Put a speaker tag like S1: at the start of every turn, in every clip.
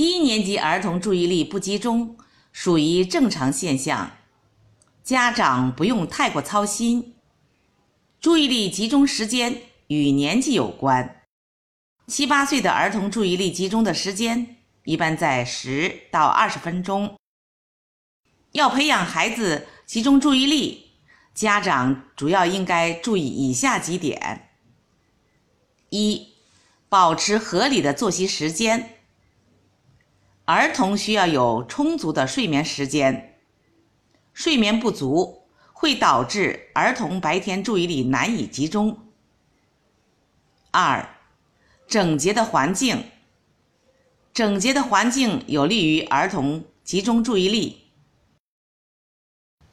S1: 低年级儿童注意力不集中属于正常现象，家长不用太过操心。注意力集中时间与年纪有关，七八岁的儿童注意力集中的时间一般在十到二十分钟。要培养孩子集中注意力，家长主要应该注意以下几点：一、保持合理的作息时间。儿童需要有充足的睡眠时间，睡眠不足。会导致儿童白天注意力难以集中。二，整洁的环境，整洁的环境有利于儿童集中注意力。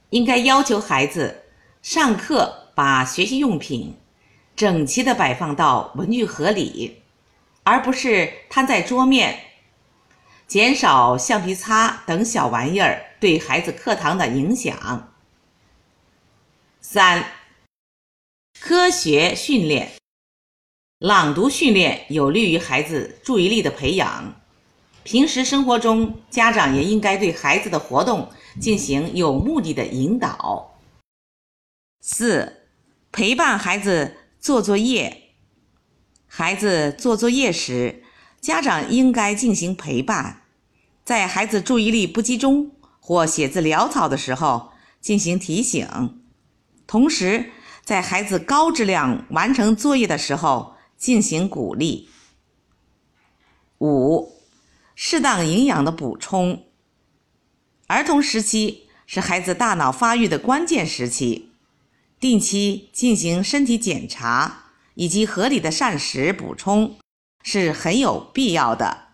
S1: 应该要求孩子上课把学习用品整齐的摆放到文具盒里，而不是摊在桌面，减少橡皮擦等小玩意儿对孩子课堂的影响。三、科学训练，朗读训练有利于孩子注意力的培养。平时生活中，家长也应该对孩子的活动进行有目的的引导。四、陪伴孩子做作业，孩子做作业时，家长应该进行陪伴，在孩子注意力不集中或写字潦草的时候进行提醒。同时，在孩子高质量完成作业的时候进行鼓励。五、适当营养的补充。儿童时期是孩子大脑发育的关键时期，定期进行身体检查以及合理的膳食补充是很有必要的。